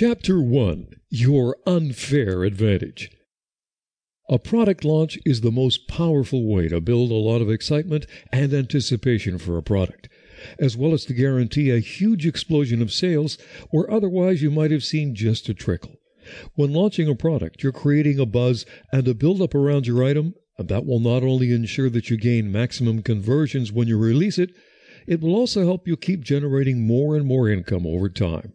Chapter 1 Your Unfair Advantage. A product launch is the most powerful way to build a lot of excitement and anticipation for a product, as well as to guarantee a huge explosion of sales where otherwise you might have seen just a trickle. When launching a product, you're creating a buzz and a buildup around your item, and that will not only ensure that you gain maximum conversions when you release it, it will also help you keep generating more and more income over time.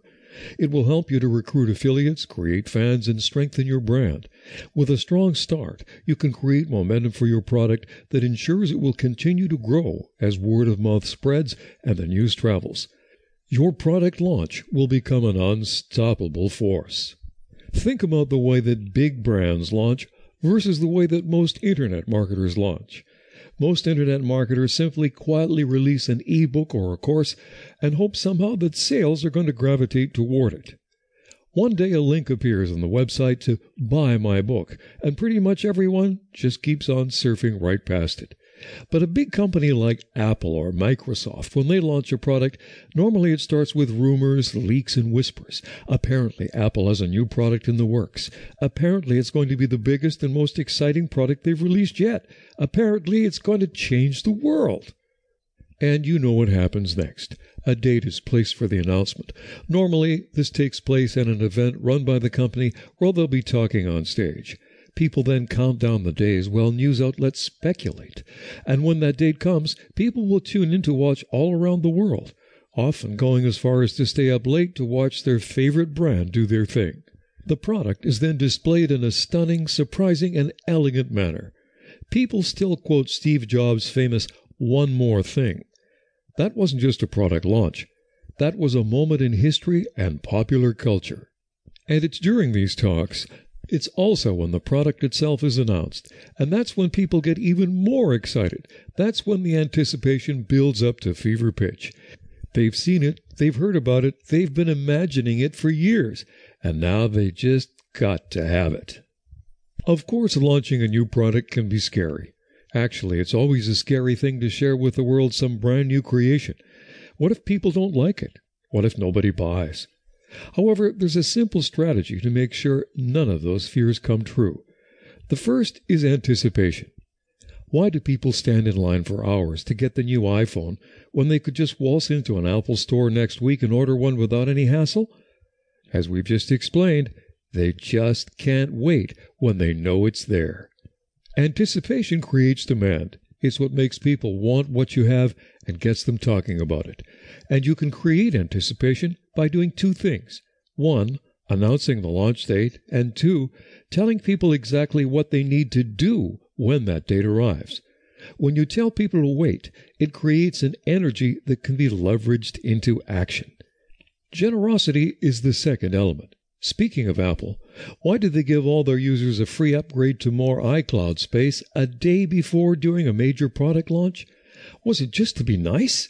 It will help you to recruit affiliates, create fans, and strengthen your brand. With a strong start, you can create momentum for your product that ensures it will continue to grow as word of mouth spreads and the news travels. Your product launch will become an unstoppable force. Think about the way that big brands launch versus the way that most internet marketers launch. Most internet marketers simply quietly release an ebook or a course and hope somehow that sales are going to gravitate toward it. One day a link appears on the website to buy my book, and pretty much everyone just keeps on surfing right past it. But a big company like Apple or Microsoft, when they launch a product, normally it starts with rumors, leaks, and whispers. Apparently, Apple has a new product in the works. Apparently, it's going to be the biggest and most exciting product they've released yet. Apparently, it's going to change the world. And you know what happens next. A date is placed for the announcement. Normally, this takes place at an event run by the company where they'll be talking on stage. People then count down the days while news outlets speculate. And when that date comes, people will tune in to watch all around the world, often going as far as to stay up late to watch their favorite brand do their thing. The product is then displayed in a stunning, surprising, and elegant manner. People still quote Steve Jobs' famous one more thing. That wasn't just a product launch. That was a moment in history and popular culture. And it's during these talks it's also when the product itself is announced, and that's when people get even more excited. That's when the anticipation builds up to fever pitch. They've seen it, they've heard about it, they've been imagining it for years, and now they just got to have it. Of course, launching a new product can be scary. Actually, it's always a scary thing to share with the world some brand new creation. What if people don't like it? What if nobody buys? However, there's a simple strategy to make sure none of those fears come true. The first is anticipation. Why do people stand in line for hours to get the new iPhone when they could just waltz into an Apple store next week and order one without any hassle? As we've just explained, they just can't wait when they know it's there. Anticipation creates demand. It's what makes people want what you have and gets them talking about it. And you can create anticipation by doing two things. One, announcing the launch date, and two, telling people exactly what they need to do when that date arrives. When you tell people to wait, it creates an energy that can be leveraged into action. Generosity is the second element. Speaking of Apple, why did they give all their users a free upgrade to more iCloud space a day before doing a major product launch? Was it just to be nice?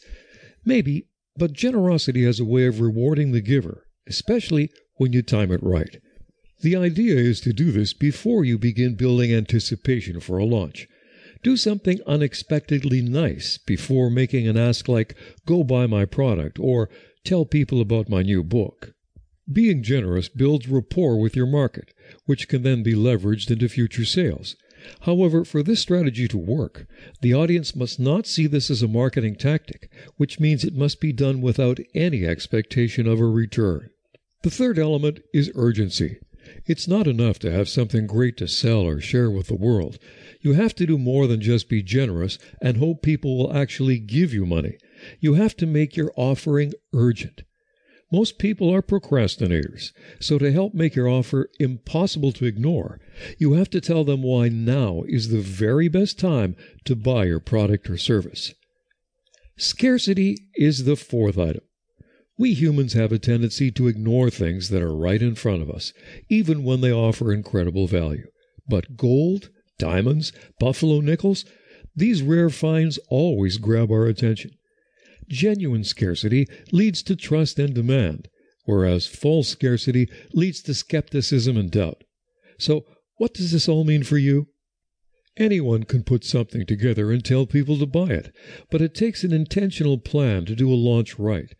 Maybe, but generosity has a way of rewarding the giver, especially when you time it right. The idea is to do this before you begin building anticipation for a launch. Do something unexpectedly nice before making an ask like, go buy my product, or tell people about my new book. Being generous builds rapport with your market, which can then be leveraged into future sales. However, for this strategy to work, the audience must not see this as a marketing tactic, which means it must be done without any expectation of a return. The third element is urgency. It's not enough to have something great to sell or share with the world. You have to do more than just be generous and hope people will actually give you money. You have to make your offering urgent. Most people are procrastinators, so to help make your offer impossible to ignore, you have to tell them why now is the very best time to buy your product or service. Scarcity is the fourth item. We humans have a tendency to ignore things that are right in front of us, even when they offer incredible value. But gold, diamonds, buffalo nickels, these rare finds always grab our attention. Genuine scarcity leads to trust and demand, whereas false scarcity leads to skepticism and doubt. So, what does this all mean for you? Anyone can put something together and tell people to buy it, but it takes an intentional plan to do a launch right.